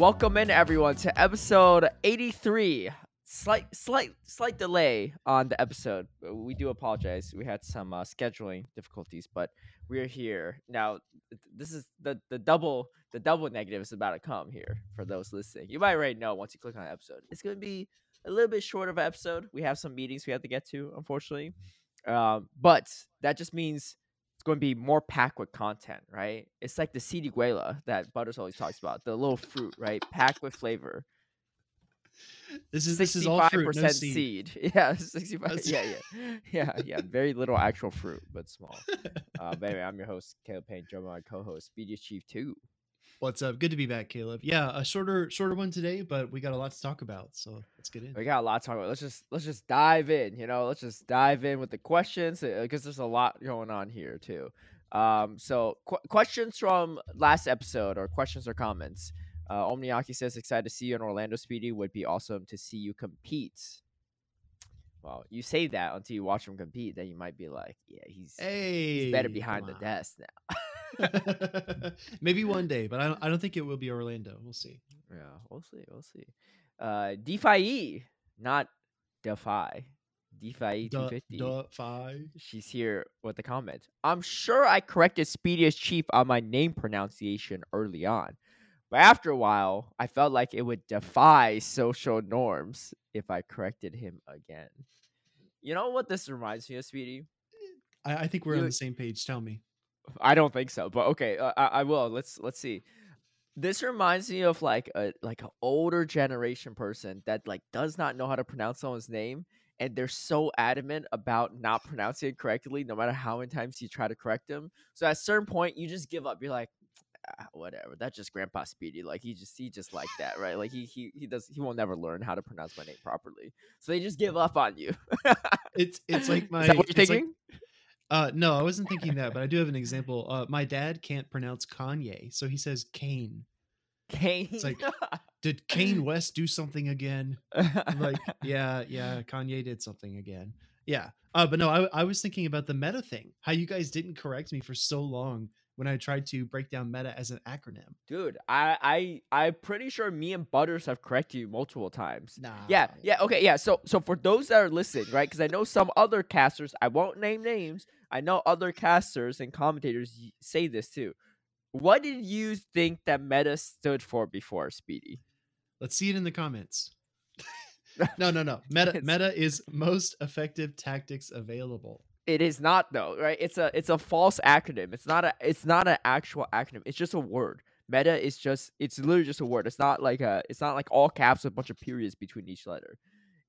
Welcome in everyone to episode 83. Slight slight slight delay on the episode. We do apologize. We had some uh, scheduling difficulties, but we're here. Now this is the the double the double negative is about to come here for those listening. You might already know once you click on the episode. It's going to be a little bit short of an episode. We have some meetings we have to get to, unfortunately. Um, but that just means it's going to be more packed with content, right? It's like the Siriguela that Butters always talks about, the little fruit, right? Packed with flavor. This is this is all fruit, no seed. seed. Yeah, sixty-five. Yeah, yeah, yeah, yeah. Very little actual fruit, but small. uh, anyway, I'm your host, Caleb Peng, joined by my co-host, Speedy Chief Two. What's up? Good to be back, Caleb. Yeah, a shorter shorter one today, but we got a lot to talk about, so let's get in. We got a lot to talk about. Let's just let's just dive in. You know, let's just dive in with the questions because uh, there's a lot going on here too. Um, so qu- questions from last episode or questions or comments. Uh, Omniaki says excited to see you in Orlando. Speedy would be awesome to see you compete. Well, you say that until you watch him compete, then you might be like, yeah, he's, hey, he's better behind the desk now. Maybe one day, but I don't. I don't think it will be Orlando. We'll see. Yeah, we'll see. We'll see. Uh, DeFi, not Defy. DeFi two fifty. Defy. She's here with the comment. I'm sure I corrected Speediest Chief on my name pronunciation early on, but after a while, I felt like it would defy social norms if I corrected him again. You know what this reminds me of, Speedy? I, I think we're you, on the same page. Tell me. I don't think so, but okay, uh, I, I will. Let's let's see. This reminds me of like a like an older generation person that like does not know how to pronounce someone's name, and they're so adamant about not pronouncing it correctly, no matter how many times you try to correct them. So at a certain point, you just give up. You're like, ah, whatever. That's just Grandpa Speedy. Like he just he just like that, right? Like he he he does he will never learn how to pronounce my name properly. So they just give up on you. it's it's like my. Is that what you're thinking? Like, uh, no, I wasn't thinking that, but I do have an example. Uh, my dad can't pronounce Kanye, so he says Kane. Kane. It's like, did Kane West do something again? I'm like, yeah, yeah, Kanye did something again. Yeah. Uh, but no, I, I was thinking about the meta thing. How you guys didn't correct me for so long when I tried to break down meta as an acronym. Dude, I I I'm pretty sure me and Butters have corrected you multiple times. Nah. Yeah, yeah, okay, yeah. So so for those that are listening, right? Because I know some other casters, I won't name names, I know other casters and commentators say this too. What did you think that meta stood for before, Speedy? Let's see it in the comments. no, no, no. Meta meta is most effective tactics available. It is not though, right? It's a it's a false acronym. It's not a it's not an actual acronym. It's just a word. Meta is just it's literally just a word. It's not like a it's not like all caps with a bunch of periods between each letter.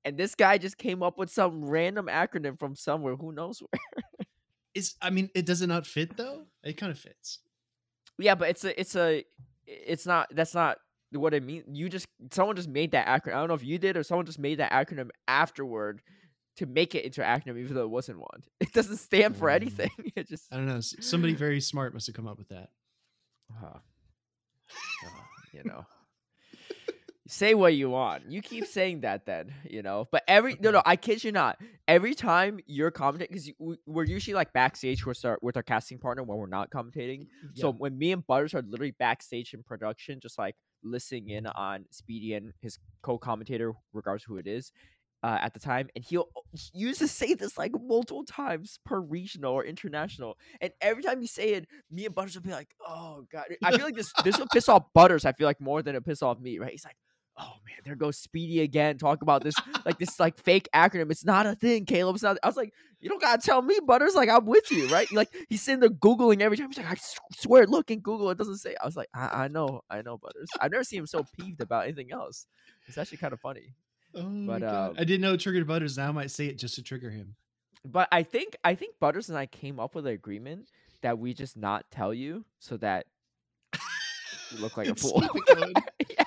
And this guy just came up with some random acronym from somewhere. Who knows where? is I mean, it does it not fit though? It kind of fits. Yeah, but it's a it's a it's not that's not what it means. You just someone just made that acronym. I don't know if you did or someone just made that acronym afterward to make it interactive, even though it wasn't one. It doesn't stand for mm. anything. It just I don't know. Somebody very smart must have come up with that. Uh, uh, you know say what you want. You keep saying that then, you know. But every no no, I kid you not. Every time you're commenting, because we're usually like backstage with our with our casting partner when we're not commentating. Yeah. So when me and Butters are literally backstage in production, just like listening in on Speedy and his co-commentator, regardless who it is. Uh, at the time, and he'll he used to say this like multiple times per regional or international, and every time you say it, me and Butters will be like, "Oh God!" I feel like this this will piss off Butters. I feel like more than it piss off me, right? He's like, oh man, there goes Speedy again. Talk about this like this like fake acronym. It's not a thing, Caleb. It's not. I was like, you don't gotta tell me, Butters. Like I'm with you, right? Like he's sitting there googling every time. He's like, I swear, look in Google, it doesn't say. I was like, I, I know, I know, Butters. I've never seen him so peeved about anything else. It's actually kind of funny. Oh but um, I didn't know it triggered Butters. Now I might say it just to trigger him. But I think I think Butters and I came up with an agreement that we just not tell you so that you look like a fool. yeah.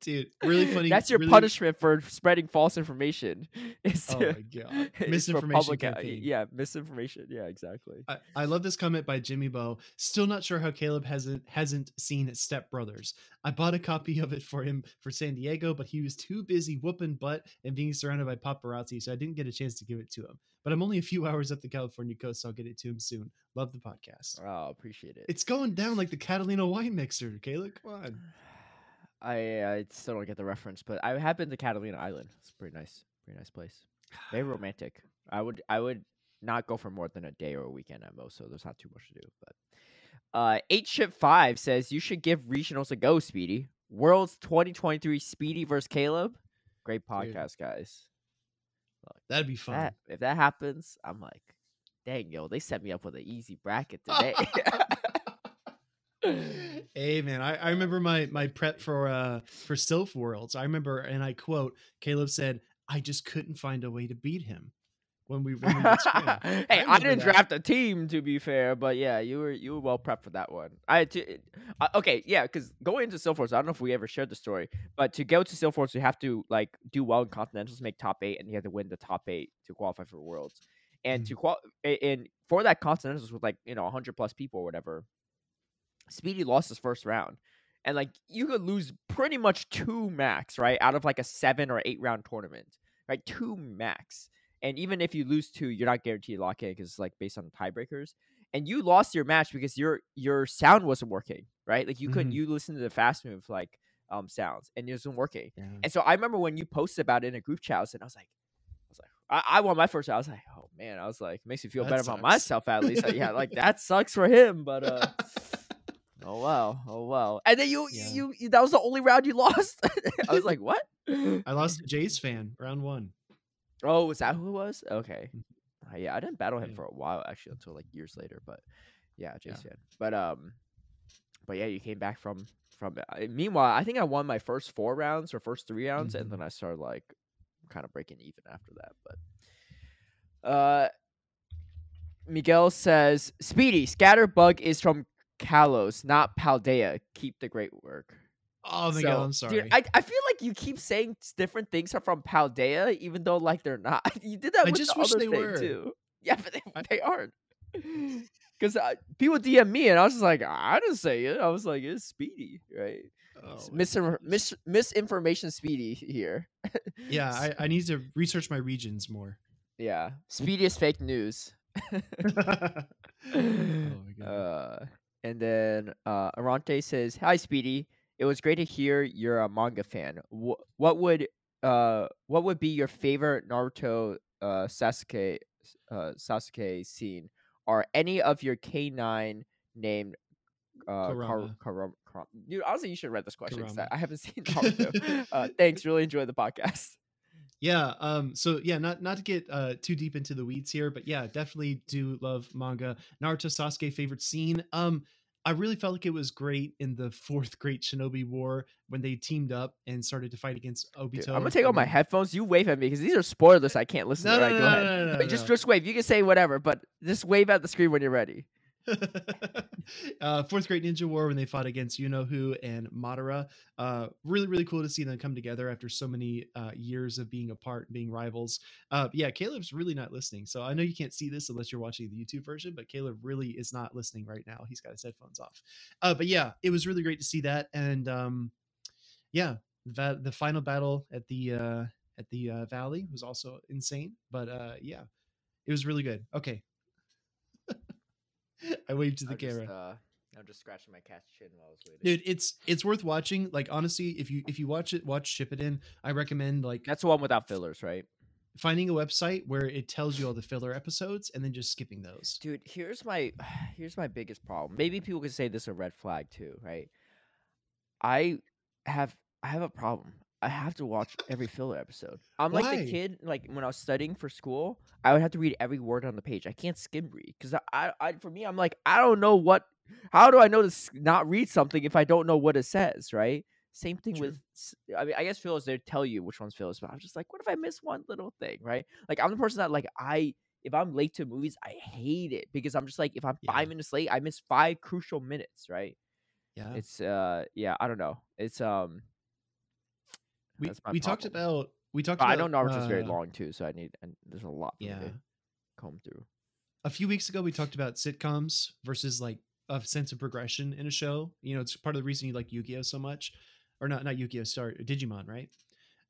Dude, really funny. That's your really... punishment for spreading false information. Is to, oh my god, misinformation uh, campaign. Yeah, misinformation. Yeah, exactly. I, I love this comment by Jimmy Bow. Still not sure how Caleb hasn't hasn't seen Step Brothers. I bought a copy of it for him for San Diego, but he was too busy whooping butt and being surrounded by paparazzi, so I didn't get a chance to give it to him. But I'm only a few hours up the California coast, so I'll get it to him soon. Love the podcast. Oh, appreciate it. It's going down like the Catalina wine mixer, Caleb. Come on. I I still don't get the reference, but I have been to Catalina Island. It's a pretty nice, pretty nice place. Very romantic. I would I would not go for more than a day or a weekend at most, so there's not too much to do. But uh, eight ship five says you should give regionals a go, Speedy. Worlds 2023 Speedy versus Caleb. Great Dude. podcast, guys. That'd be fun. That, if that happens, I'm like, dang yo, they set me up with an easy bracket today. hey man, I, I remember my my prep for uh for Silph Worlds. I remember, and I quote, Caleb said, "I just couldn't find a way to beat him." When we, when we hey, I, remember didn't that. draft a team to be fair, but yeah, you were you were well prepped for that one. I to, uh, okay, yeah, because going into Silforce, I don't know if we ever shared the story, but to go to Silforce, you have to like do well in Continentals, make top eight, and you have to win the top eight to qualify for Worlds. And to qual and for that Continentals with like you know hundred plus people or whatever, Speedy lost his first round, and like you could lose pretty much two max right out of like a seven or eight round tournament, right? Two max. And even if you lose two, you're not guaranteed to lock in because it's like based on the tiebreakers. And you lost your match because your your sound wasn't working, right? Like you couldn't Mhm. you listen to the fast move like um sounds and it wasn't working. Yeah. And so I remember when you posted about it in a group chat, and I was like, I was like, I, I won my first. I was like, oh man, I was like, makes me feel That better about myself at least. Like, yeah, like that sucks for him, but uh, oh wow, oh wow. And then you, Yeah. you, you, that was the only round you lost. I was like, what? I lost Jay's fan round one. Oh, was that who it was? Okay. Mhm. Uh, yeah, I didn't battle him Yeah. for a while actually until like years later, but yeah, Yeah. fan. But um, but yeah, you came back from from. it. Meanwhile, I think I won my first four rounds or first three rounds, Mhm. and then I started like kind of breaking even after that. But uh, Miguel says, "Speedy Scatterbug is from Kalos, not Paldea. Keep the great work." Oh my god, So, I'm sorry. Dude, I, I feel like you keep saying different things are from Paldea, even though like they're not. You did that I with just the wish they were. too. Yeah, but they, I- they aren't. Because uh, people DM me, and I was just like, I didn't say it. I was like, it's Speedy, right? Oh S- my misinfor- goodness. mis- misinformation Speedy here. yeah, I, I need to research my regions more. yeah, Speedy is fake news. oh my god. Uh, and then uh, Arante says, "Hi, Speedy. It was great to hear you're a manga fan. Wh- what would uh what would be your favorite Naruto uh Sasuke uh Sasuke scene, or any of your K nine named uh Kar- Kurama. Karam- Karam- Dude, honestly, you should read this question. I I haven't seen Naruto. uh, thanks. Really enjoy the podcast. Yeah. Um. So yeah, not not to get uh too deep into the weeds here, but yeah, definitely do love manga. Naruto Sasuke favorite scene. Um. I really felt like it was great in the fourth Great Shinobi War when they teamed up and started to fight against Obito. Dude, I'm gonna take off my headphones. You wave at me because these are spoilers. I can't listen. No, to. no, Right, no, go no, ahead. no, no, just just wave. You can say whatever, but just wave at the screen when you're ready. uh, Fourth Great Ninja War when they fought against You Know Who and Madara. Uh, really, really cool to see them come together after so many uh, years of being apart and being rivals. Uh, yeah, Caleb's really not listening. So I know you can't see this unless you're watching the YouTube version, but Caleb really is not listening right now. He's got his headphones off. Uh, but yeah, it was really great to see that. And um, yeah, that, the final battle at the uh, at the uh, Valley was also insane. But uh, yeah, it was really good. Okay. I waved to the I'm just, camera uh, I'm just scratching my cat's chin while I was waiting. dude it's it's worth watching like honestly if you if you watch it watch Shippuden i recommend like That's the one without fillers, right? finding a website where it tells you all the filler episodes and then just skipping those Dude, here's my here's my biggest problem. Maybe people could say this a red flag too, right? I have I have a problem. I have to watch every filler episode. I'm like the kid, like when I was studying for school, I would have to read every word on the page. I can't skim read because I, I, I, for me, I'm like, I don't know what. How do I know to not read something if I don't know what it says, right? Same thing True. with. I mean, I guess fillers they tell you which one's fillers, but I'm just like, what if I miss one little thing, right? Like I'm the person that like I if I'm late to movies, I hate it because I'm just like if I'm Yeah. five minutes late, I miss five crucial minutes, right? yeah It's uh yeah, I don't know. It's um we, we talked about we talked but I know Naruto's very uh, long too, so I need and there's a lot yeah to comb through. a few weeks ago we talked about sitcoms versus like a sense of progression in a show. You know it's part of the reason you like yu-gi-oh! so much or not not yu-gi-oh! sorry digimon right?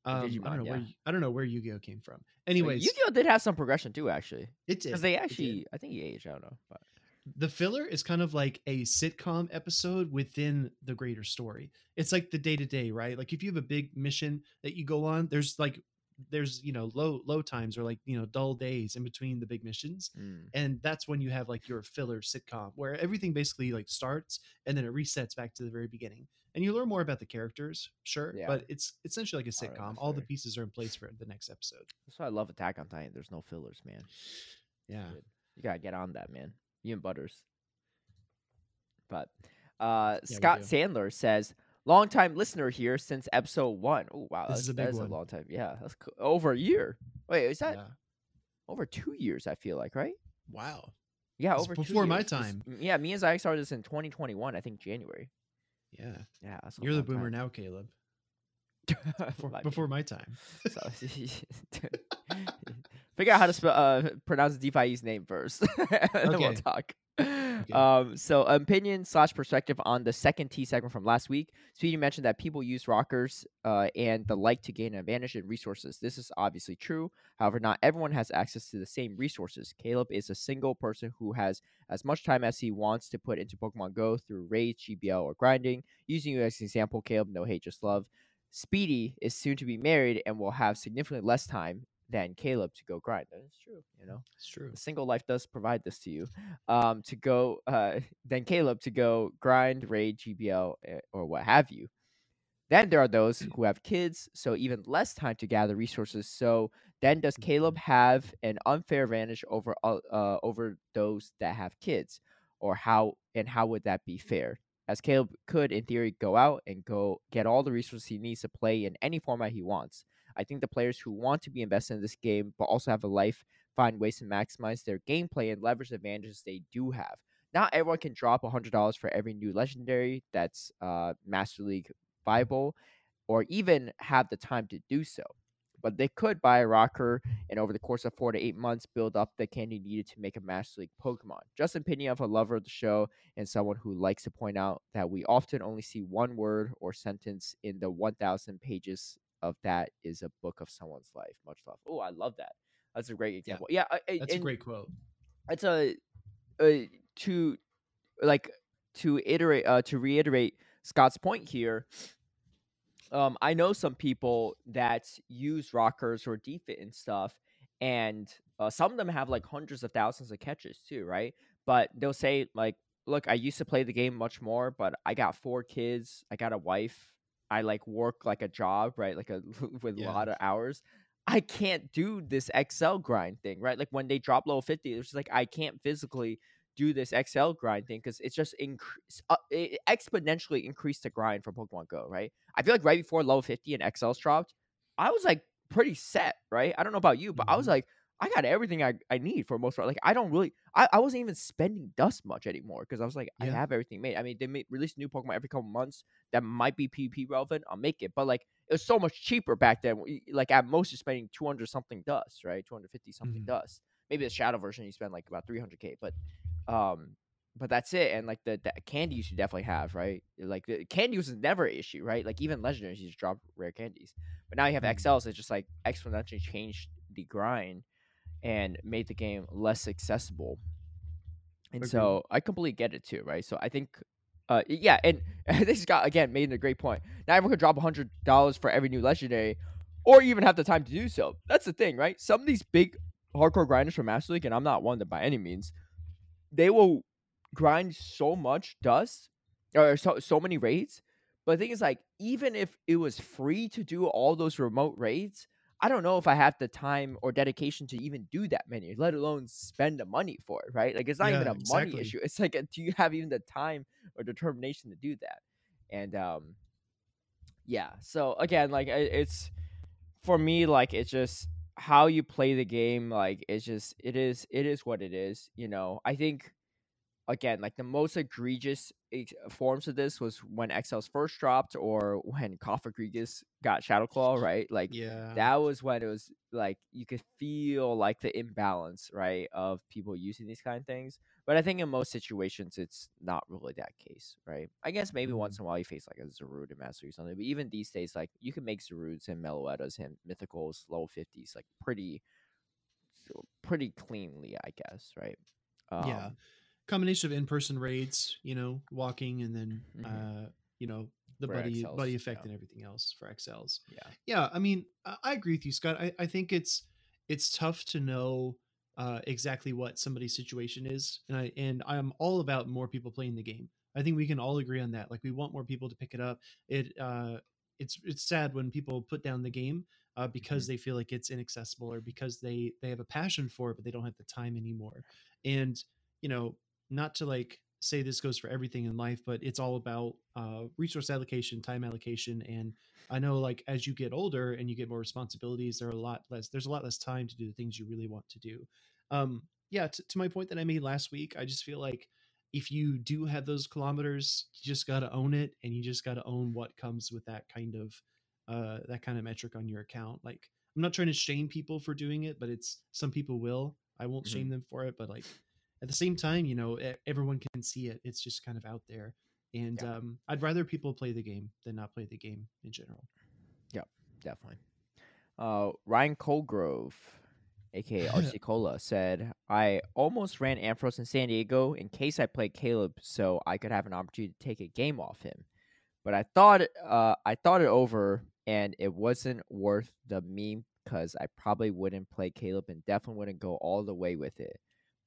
Um, I don't know where yeah. y- I don't know where Yu-Gi-Oh! came from. But Anyways, Yu-Gi-Oh! did have some progression too, actually, it did. Because they actually I think he aged. I don't know, but the filler is kind of like a sitcom episode within the greater story. It's like the day to day, right? Like if you have a big mission that you go on, there's like there's you know low low times or like you know dull days in between the big missions Mm. and that's when you have like your filler sitcom where everything basically like starts and then it resets back to the very beginning and you learn more about the characters sure Yeah. but it's essentially like a sitcom that's all the pieces are in place for the next episode That's why I love Attack on Titan. There's no fillers, man. yeah. You gotta get on that, man. You and Butters. But uh we Scott. Sandler says, long time listener here since episode one. Oh wow, This that's, is a that big is one. a long time. Yeah, that's co- over a year. Wait, is that yeah. over two years? I feel like right. wow Yeah, It's over two before my time. Yeah, me and Zach started this in 2021. I think January. yeah Yeah, you're the boomer time. now caleb before, before my time So, figure out how to spell uh, pronounce DeFi's name first, and then we'll Okay. talk. Um, so opinion slash perspective on the second T segment from last week. Speedy mentioned that people use rockers uh, and the like to gain an advantage in resources. This is obviously true. However, not everyone has access to the same resources. Caleb is a single person who has as much time as he wants to put into Pokemon Go through raids, GBL, or grinding. Using you as an example, Caleb, no hate, just love. Speedy is soon to be married and will have significantly less time than Caleb to go grind. That is true, you know. it's true A single life does provide this to you. Um, to go, uh, than Caleb to go grind, raid, GBL, eh, or what have you. Then there are those who have kids, so even less time to gather resources. So then, does Caleb have an unfair advantage over uh, over those that have kids, or how and how would that be fair? As Caleb could, in theory, go out and go get all the resources he needs to play in any format he wants. I think the players who want to be invested in this game but also have a life find ways to maximize their gameplay and leverage the advantages they do have. Not everyone can drop $100 for every new legendary that's uh, Master League viable or even have the time to do so. But they could buy a rocker and over the course of four to eight months build up the candy needed to make a Master League Pokemon. Just opinion of a lover of the show and someone who likes to point out that we often only see one word or sentence in the 1,000 pages of that is a book of someone's life. Much love. Oh, I love that. That's a great example. Yeah, I- I- that's a great quote it's a, uh to like to iterate uh to reiterate Scott's point here. Um, I know some people that use rockers or defit and stuff, and uh, some of them have like hundreds of thousands of catches too, right? But they'll say like, "Look, I used to play the game much more, but I got four kids, I got a wife, I like work like a job, right? Like a with a Yeah. lot of hours." I can't do this XL grind thing, right? Like when they drop level 50, it's just like I can't physically do this XL grind thing because it's just increase uh, it exponentially increased the grind for Pokemon Go, right? I feel like right before level 50 and XL's dropped, I was like pretty set, right? I don't know about you, but I was Mhm. like, I got everything I, I need for most part. Like I don't really I, I wasn't even spending dust much anymore because I was like, I have everything made. I mean, they may, release new Pokemon every couple months that might be PvP relevant. I'll make it. But like it was so much cheaper back then. Like at most you're spending 200 something dust, right? 250 something Mhm. dust. Maybe the shadow version you spend like about 300k, but um but that's it and like the, the candies you definitely have right like the candies is never an issue right like even legendaries you just drop rare candies but now you have Mhm. xls that just like exponentially changed the grind and made the game less accessible and Agreed. so i completely get it too right so i think uh yeah and this got again made a great point now everyone could drop a hundred dollars for every new legendary or even have the time to do so that's the thing right some of these big hardcore grinders from master league and i'm not one of them by any means they will grind so much dust or so so many raids. But the thing is, like, even if it was free to do all those remote raids, I don't know if I have the time or dedication to even do that many, let alone spend the money for it, right? Like, it's not even Yeah, a money issue. It's like, do you have even the time or determination to do that? And um, yeah. So again, like, it's for me, like, it's just how you play the game. Like, it's just it is it is what it is. You know, I think again, like the most egregious forms of this was when XL's first dropped or when Cofagrigus got Shadow Claw, right? Like yeah that was when it was like you could feel like the imbalance, right, of people using these kind of things. But I think in most situations, it's not really that case, right? I guess maybe Mm. once in a while you face like a Zarude Master or something, but even these days, like you can make Zarudes and Meloetas and Mythicals low fifties like pretty, pretty cleanly, I guess, right? yeah Um, combination of in-person raids, you know, walking, and then Mhm. uh, you know the For buddy XLs, buddy effect yeah. and everything else for XLs. Yeah. Yeah, I mean, I, agree with you, Scott. I, I think it's it's tough to know uh, exactly what somebody's situation is, and I and I'm all about more people playing the game. I think we can all agree on that. Like we want more people to pick it up. It uh, it's it's sad when people put down the game uh, because they feel like it's inaccessible or because they they have a passion for it but they don't have the time anymore. And you know, not to like say this goes for everything in life, but it's all about uh, resource allocation, time allocation, and I know like as you get older and you get more responsibilities, there are a lot less. There's a lot less time to do the things you really want to do. Um, yeah, t- to my point that I made last week, I just feel like if you do have those kilometers, you just got to own it, and you just got to own what comes with that kind of uh, that kind of metric on your account. Like I'm not trying to shame people for doing it, but it's some people will. I won't Mhm. shame them for it, but like at the same time, you know, everyone can see it. It's just kind of out there. And Yeah. um, I'd rather people play the game than not play the game in general. Yep, definitely. Uh, Ryan Colgrove, aka RC Cola, said, "I almost ran Ampharos in San Diego in case I played Caleb, so I could have an opportunity to take a game off him. But I thought, uh, I thought it over, and it wasn't worth the meme because I probably wouldn't play Caleb and definitely wouldn't go all the way with it.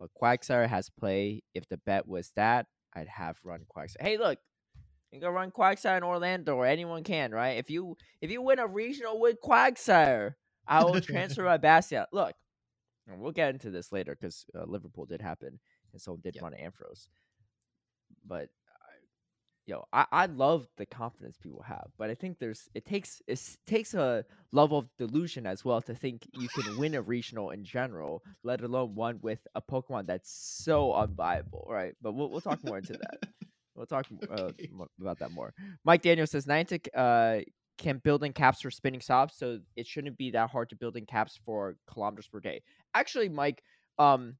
But Quagsire has play. If the bet was that, I'd have run Quagsire. Hey, look." You can go run Quagsire in Orlando, or anyone can, right? If you if you win a regional with Quagsire, I will transfer my Bastia. Look, and we'll get into this later because uh, Liverpool did happen, and someone did Yep. run Ampharos. But yo, I, I love the confidence people have, but I think there's it takes it takes a level of delusion as well to think you can win a regional in general, let alone one with a Pokemon that's so unviable, right? But we'll we'll talk more into that. We'll talk uh, Okay. about that more. Mike Daniel says Niantic uh, can build in caps for spinning stops, so it shouldn't be that hard to build in caps for kilometers per day. Actually, Mike, um,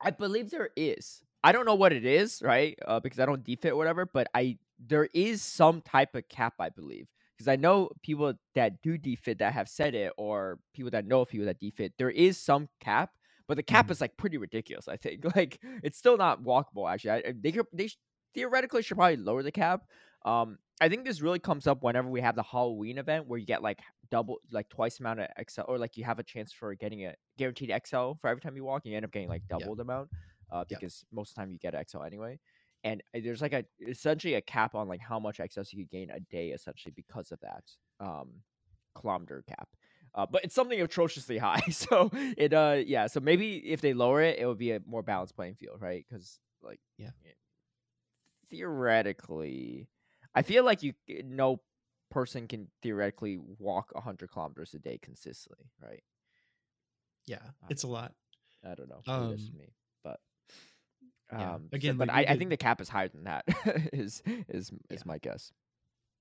I believe there is. I don't know what it is, right? Uh, because I don't defit or whatever, but I there is some type of cap, I believe. Because I know people that do defit that have said it, or people that know people that defit. There is some cap, but the cap Mhm. is like pretty ridiculous. I think like it's still not walkable. Actually, I, they could, they sh- theoretically should probably lower the cap. Um, I think this really comes up whenever we have the Halloween event where you get like double, like twice amount of XL, or like you have a chance for getting a guaranteed XL for every time you walk, and you end up getting like Yeah. double the amount, uh, because most of the time you get XL anyway. And uh, there's like a essentially a cap on like how much XL you could gain a day, essentially because of that um kilometer cap. Uh, but it's something atrociously high. So it uh yeah. So maybe if they lower it, it would be a more balanced playing field, right? Because like Yeah. theoretically, I feel like you no person can theoretically walk hundred kilometers a day consistently, right? Yeah, I it's a lot. I don't know. Maybe that's just Um, me, yeah, um, so- again, but like, I, we I think the cap is higher than that. is is is Yeah. my guess.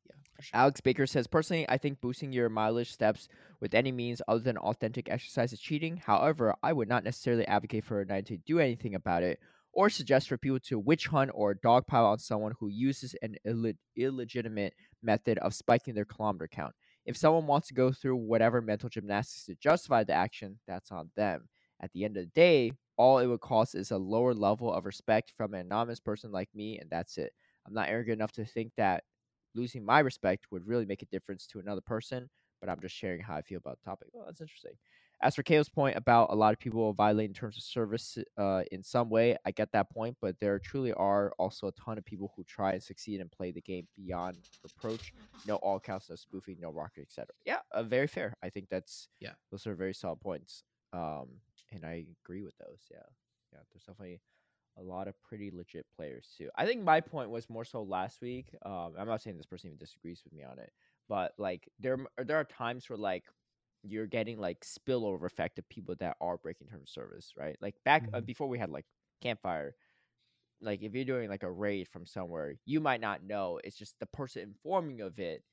Yeah, sure. Alex Baker says, personally, I think boosting your mileage steps with any means other than authentic exercise is cheating. However, I would not necessarily advocate for Niantic to do anything about it or suggest for people to witch hunt or dogpile on someone who uses an illeg- illegitimate method of spiking their kilometer count. If someone wants to go through whatever mental gymnastics to justify the action, that's on them. At the end of the day, all it would cost is a lower level of respect from an anonymous person like me, and that's it. I'm not arrogant enough to think that losing my respect would really make a difference to another person, but I'm just sharing how I feel about the topic. Well, that's interesting. As for Kale's point about a lot of people violating terms of service uh, in some way, I get that point, but there truly are also a ton of people who try and succeed and play the game beyond reproach. No all counts, no spoofing, no rocket, etc. Yeah, uh, very fair. I think that's Yeah. those are very solid points. Um, and I agree with those. Yeah, yeah. There's definitely a lot of pretty legit players too. I think my point was more so last week. Um, I'm not saying this person even disagrees with me on it, but like there there are times where like you're getting like spillover effect of people that are breaking terms of service, right? Like back uh, Mhm. before we had like campfire. Like if you're doing like a raid from somewhere, you might not know. It's just the person informing of it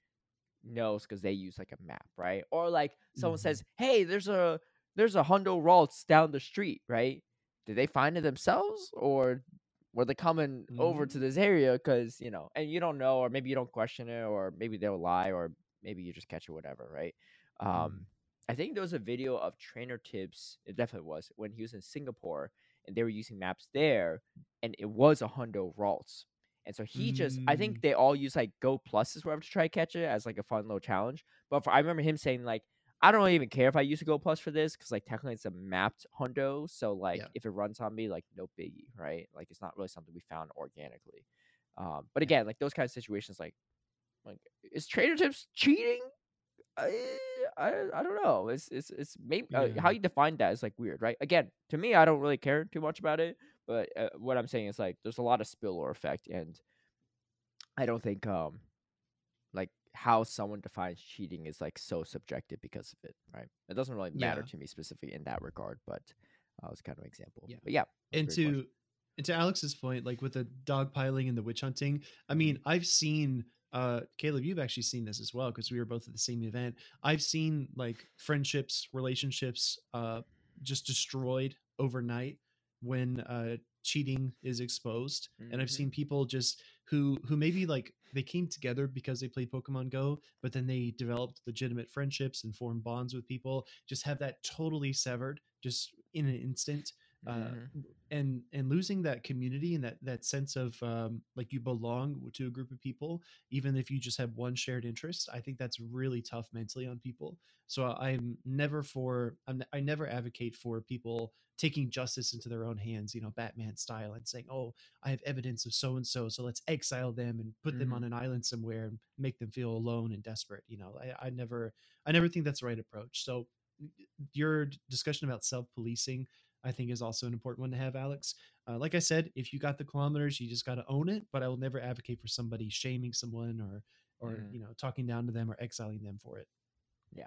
knows because they use like a map, right? Or like someone Mhm. says, "Hey, there's a there's a Hundo Ralts down the street, right?" Did they find it themselves, or were they coming over to Mhm. this area? Because you know, and you don't know, or maybe you don't question it, or maybe they'll lie, or maybe you just catch it, whatever, right? Um, I think there was a video of Trainer Tips, It definitely was when he was in Singapore, and they were using maps there, and it was a hundo Ralts. And so he just, I think they all use like Go Pluses wherever to try to catch it as like a fun little challenge. But for, I remember him saying like, I don't even care if I use a Go Plus for this because like technically it's a mapped hundo. So like Yeah. if it runs on me, like no biggie, right? Like it's not really something we found organically. Um, but again, like those kind of situations, like like is Trainer Tips cheating? I, I I don't know. It's it's it's maybe uh, how you define that is like weird, right? Again, to me, I don't really care too much about it. But uh, what I'm saying is like there's a lot of spillover effect, and I don't think um like how someone defines cheating is like so subjective because of it, right? It doesn't really matter Yeah. to me specifically in that regard, but uh, was kind of an example. Yeah. But yeah, and to and to Alex's point, like with the dog piling and the witch hunting, I mean, Mm-hmm. I've seen uh Caleb, you've actually seen this as well because we were both at the same event. I've seen like friendships, relationships uh just destroyed overnight when uh cheating is exposed. And I've seen people just who who maybe like they came together because they played Pokemon Go, but then they developed legitimate friendships and formed bonds with people, just have that totally severed just in an instant uh, Mhm. and and losing that community and that that sense of um, like you belong to a group of people even if you just have one shared interest i think that's really tough mentally on people so i'm never for I'm, i never advocate for people taking justice into their own hands you know batman style and saying oh i have evidence of so and so so let's exile them and put them Mhm. on an island somewhere and make them feel alone and desperate you know i, I never i never think that's the right approach so your discussion about self-policing I think is also an important one to have, Alex. Uh, like I said, if you got the kilometers, you just got to own it. But I will never advocate for somebody shaming someone or, or Mhm. you know, talking down to them or exiling them for it. Yeah,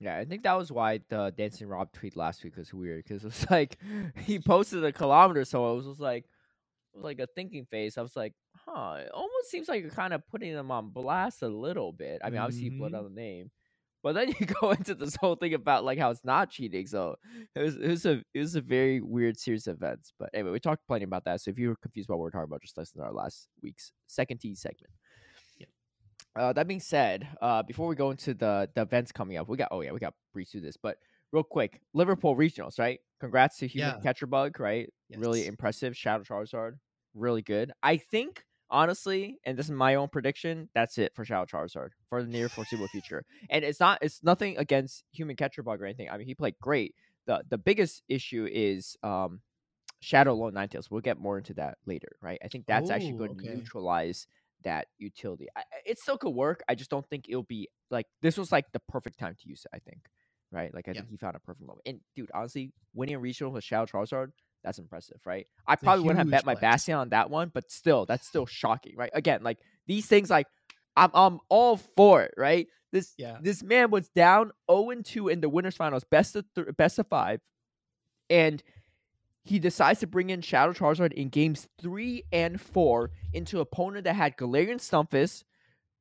Yeah, I think that was why the Dancing Rob tweet last week was weird because it was like he posted a kilometer, so it was just like it was like a thinking phase. I was like, huh, it almost seems like you're kind of putting them on blast a little bit. I mean, obviously you put on the name, but then you go into this whole thing about like how it's not cheating. So it was it was a it was a very weird series of events. But anyway, we talked plenty about that. So if you were confused about what we're talking about, just listen to our last week's second T segment. Yep. Uh, that being said, uh, before we go into the the events coming up, we got oh yeah, we got breeze through this, but real quick, Liverpool regionals, right? Congrats to Human Yeah. Catcher Bug, right? Really Yes. impressive. Shadow Charizard, really good. I think honestly, and this is my own prediction, that's it for Shadow Charizard for the near foreseeable future. And it's not it's nothing against Human Catcher Bug or anything. I mean, he played great. the The biggest issue is um Shadow Lone Ninetales. We'll get more into that later, right? I think that's actually Oh, going okay. to neutralize that utility. I- it still could work. I just don't think it'll be like this was like the perfect time to use it. I think, right? Like I Yeah. think he found a perfect moment. And dude, honestly, winning a regional with Shadow Charizard, that's impressive, right? I a probably wouldn't have bet my flex. Bastion on that one, but still, that's still shocking, right? Again, like these things, like I'm I'm all for it, right? This Yeah. this man was down 0 2 in the winners finals, best of th- best of five, and he decides to bring in Shadow Charizard in games three and four into opponent that had Galarian Stunfisk,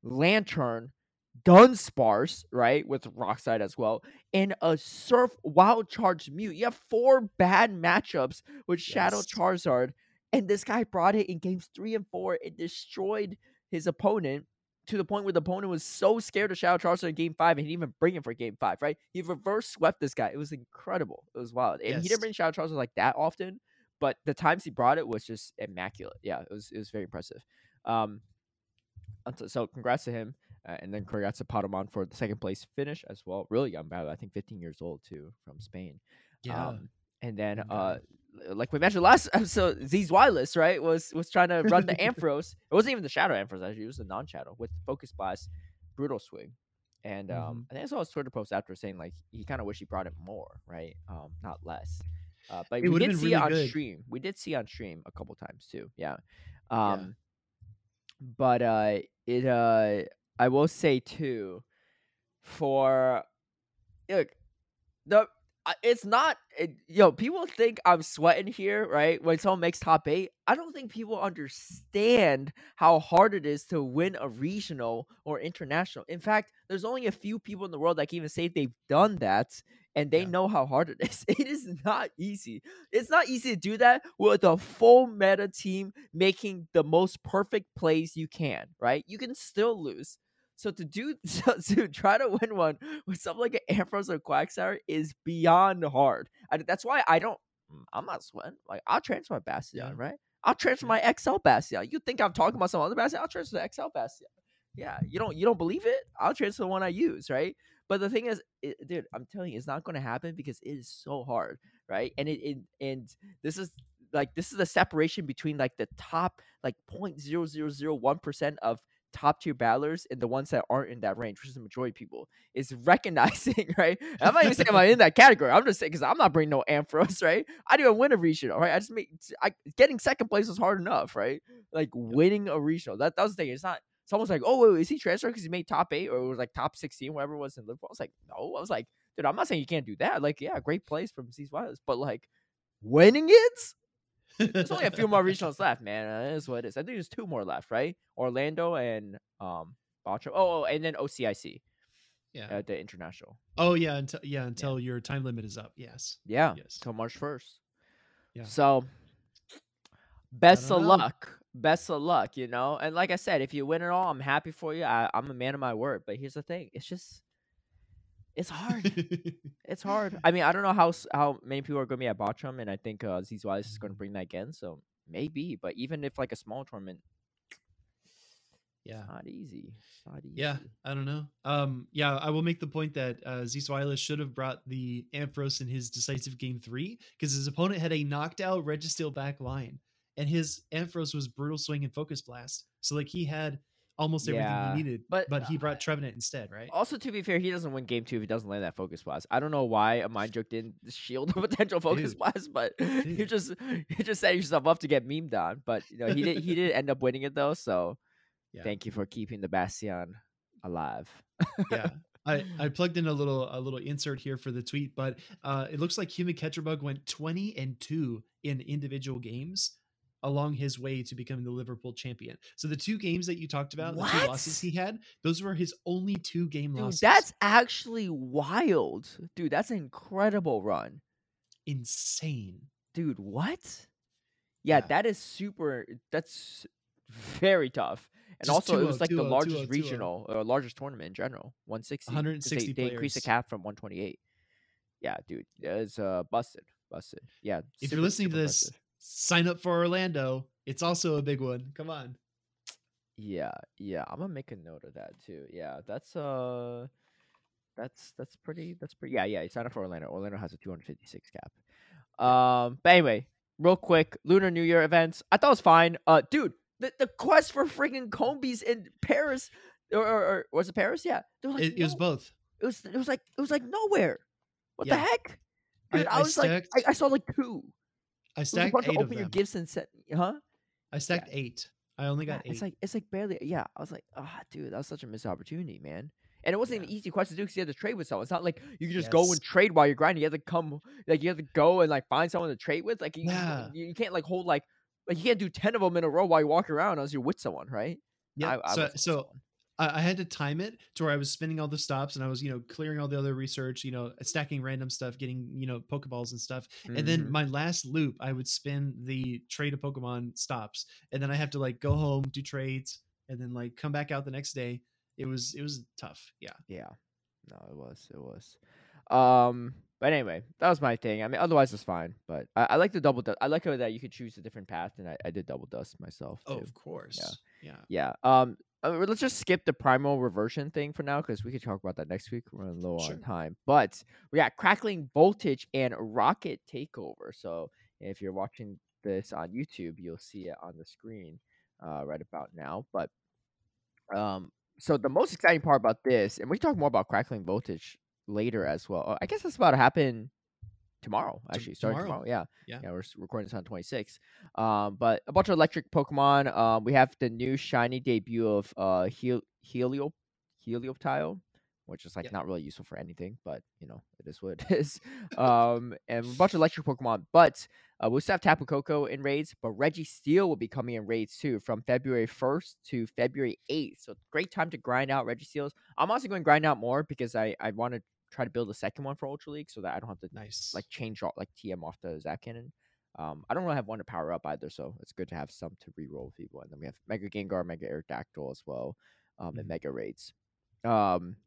Lanturn, Dunsparce, right, with Rock Slide as well, and a Surf Wild Charge Mute. You have four bad matchups with Shadow Yes. Charizard, and this guy brought it in games three and four and destroyed his opponent to the point where the opponent was so scared of Shadow Charizard in game five and he didn't even bring him for game five, right? He reverse swept this guy. It was incredible. It was wild. And he didn't bring Shadow Charizard like that often, but the times he brought it was just immaculate. Yeah, it was it was very impressive. Um, so congrats to him, uh, and then congrats to Patamon for the second place finish as well. Really young battle, I think 15 years old too, from Spain. Yeah. Um, and then, uh, like we mentioned last episode, Z's Wireless, right, was was trying to run the Ampharos. It wasn't even the Shadow Ampharos, actually. It was the non-Shadow with Focus Blast, Brutal Swing. And um, Mhm. I think I saw his Twitter post after saying like he kind of wish he brought it more, right? Um, not less. Uh, but It we did see it on good. stream. We did see on stream a couple times too. Yeah. Yeah. Um, but uh, it uh, I will say too, for look, the it's not it, yo. People think I'm sweating here, right? When someone makes top eight, I don't think people understand how hard it is to win a regional or international. In fact, there's only a few people in the world that can even say they've done that, and they Yeah. know how hard it is. It is not easy. It's not easy to do that with a full meta team making the most perfect plays you can. Right? You can still lose. So to do so, to try to win one with something like an Ampharos or Quagsire is beyond hard. And that's why I don't mm, I'm not sweating. Like I'll transfer my Bastion, Yeah. right? I'll transfer my XL Bastion. You think I'm talking about some other Bastion? I'll transfer the XL Bastion. Yeah, you don't you don't believe it? I'll transfer the one I use, right? But the thing is, it, dude, I'm telling you, it's not going to happen because it is so hard, right? And it, it and this is like this is the separation between like the top like 0.0001 percent of top tier battlers and the ones that aren't in that range, which is the majority of people, is recognizing, right? I'm not even saying I'm in that category. I'm just saying because I'm not bringing no Ampharos, right? I didn't even win a regional, right? I just made I, getting second place was hard enough, right? Like winning a regional. That, that was the thing. It's not someone's like, oh, wait, is he transferred because he made top eight or it was like top 16, whatever it was in Liverpool? I was like, no. I was like, dude, I'm not saying you can't do that. Like, yeah, great plays from C's Wireless, but like winning it? There's only a few more regionals left, man. Uh, That is what it is. I think there's two more left, right? Orlando and um. Oh, oh, and then OCIC, yeah. uh, the international. oh yeah. Until yeah, until your time limit is up. Yes. Yeah, Yes. till March first. Yeah. So, best of know. luck. Best of luck, you know. And like I said, if you win it all, I'm happy for you. I, I'm a man of my word. But here's the thing: it's just, it's hard. It's hard. I mean, I don't know how how many people are going to be at Bottom, and I think uh, Z's Wise is going to bring that again. So maybe, but even if like a small tournament, yeah. it's not easy. It's not easy. Yeah, I don't know. Um, yeah, I will make the point that uh, should have brought the Ampharos in his decisive game three because his opponent had a knocked out Registeel back line, and his Ampharos was brutal swing and focus blast. So like he had almost everything Yeah, he needed, but, but he brought Trevenant instead, right? Also, to be fair, he doesn't win game two if he doesn't land that focus blast. I don't know why a mind joke didn't shield a potential focus Dude. blast, but you just you just set yourself up to get memed on. But you know he did he did end up winning it though. So Yeah. thank you for keeping the Bastion alive. yeah. I, I plugged in a little a little insert here for the tweet, but uh, it looks like Human Ketcherbug went 20 and 2 in individual games along his way to becoming the Liverpool champion. So the two games that you talked about, the two losses he had, those were his only two game Dude, losses. that's actually wild, dude. That's an incredible run, insane. dude. What? Yeah, Yeah. that is super. That's very tough. And Just also, it was like the largest 2-0, 2-0. regional or largest tournament in general, 160. 160 they, they increased the cap from 128. Yeah, dude, it's uh busted, busted. Yeah. If super- you're listening to this, impressive. Sign up for Orlando. It's also a big one. Come on. yeah, yeah, I'm gonna make a note of that too. Yeah, that's uh, that's that's pretty. That's pretty. Yeah, yeah. You sign up for Orlando. Orlando has a 256 cap. Um, but anyway, real quick, Lunar New Year events. I thought it was fine. Uh, dude, the, the quest for freaking Combees in Paris, or, or, or was it Paris? Yeah, like, It, it was both. It was it was like it was like nowhere. What the heck? I- Dude, I, I was like, I, I saw like two. I It was a stacked of eight of open your them. gifts and set, huh? I stacked eight. I only Yeah, got eight. it's like it's like barely. Yeah, I was like, ah, dude, that was such a missed opportunity, man. And it wasn't Yeah. an easy quest to do because you had to trade with someone. It's not like you could just go and trade while you're grinding. You have to come, like you have to go and like find someone to trade with. Like you, you- Yeah. you, you can't like hold like like you can't do ten of them in a row while you walk around unless you're with someone, right? yeah. I, I so so someone. I, I had to time it to where I was spinning all the stops and I was, you know, clearing all the other research, you know, stacking random stuff, getting, you know, Pokeballs and stuff. And then Mhm. my last loop, I would spin the trade of Pokemon stops. And then I have to like go home, do trades, and then like come back out the next day. It was it was tough. Yeah. Yeah. No, it was. It was. Um. But anyway, that was my thing. I mean, otherwise it's fine. But I, I like the double dust. I like how that you could choose a different path, and I, I did double dust myself. Oh, of course. Yeah. Yeah. Yeah. Um. Uh, let's just skip the primal reversion thing for now because we could talk about that next week. We're running low Sure. on time. But we got crackling voltage and rocket takeover. So if you're watching this on YouTube, you'll see it on the screen uh, right about now. But um, so the most exciting part about this, and we can talk more about crackling voltage later as well. uh, I guess that's about to happen tomorrow. Actually, starting tomorrow. tomorrow. Yeah, Yeah. yeah. We're recording this on 26. Um, but a bunch of electric Pokemon. Um, we have the new shiny debut of uh Hel- Helio Helioptile, which is like Yep. not really useful for anything, but you know it is what it is. um, and a bunch of electric Pokemon. But uh, we'll still have Tapu Koko in raids, but Registeel will be coming in raids too from February 1st to February 8th. So great time to grind out Registeels. I'm also going to grind out more because I I want to try to build a second one for Ultra League so that I don't have to Nice. like change all like TM off the Zap Cannon. Um, I don't really have one to power up either, so it's good to have some to reroll people. And then we have Mega Gengar, Mega Aerodactyl as well, um, and Mhm. Mega Raids. Um,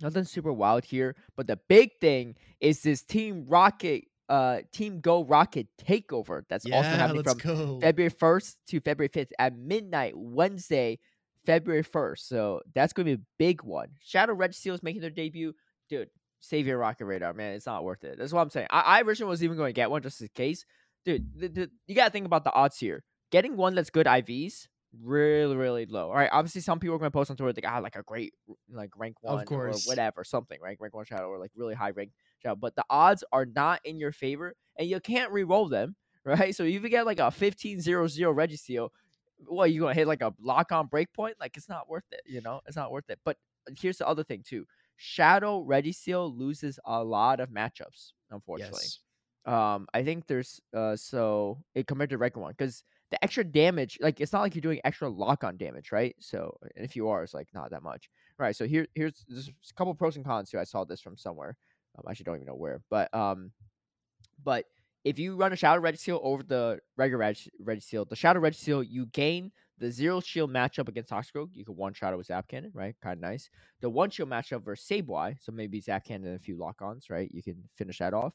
nothing super wild here, but the big thing is this Team Rocket uh Team Go Rocket Takeover. That's also happening from go. February 1st to February 5th at midnight, Wednesday, February 1st. So that's going to be a big one. Shadow Registeel is making their debut. Dude, save your Rocket Radar, man. It's not worth it. That's what I'm saying. I, I originally was even going to get one just in case. Dude, the, the, you got to think about the odds here. Getting one that's good IVs, really, really low. All right, obviously some people are going to post on Twitter, they ah, got like a great, like rank one Of course. or whatever, something, right? Rank one shadow or like really high rank shadow. But the odds are not in your favor and you can't re-roll them, right? So if you get like a 15-0-0 Registeel, well, you're gonna hit like a lock on breakpoint? Like it's not worth it, you know? It's not worth it. But here's the other thing too. Shadow Registeel loses a lot of matchups, unfortunately. Yes. Um, I think there's uh so it compared to regular one because the extra damage, like it's not like you're doing extra lock on damage, right? So and if you are, it's like not that much. Right. So here here's there's a couple pros and cons too. I saw this from somewhere. Um, I actually don't even know where, but um, but if you run a Shadow Registeel over the regular Reg- Registeel, the Shadow Registeel, you gain the zero shield matchup against Toxicroak. You can one shot shadow with Zap Cannon, right? Kind of nice. The one shield matchup versus Sableye, so maybe Zap Cannon and a few lock ons, right? You can finish that off.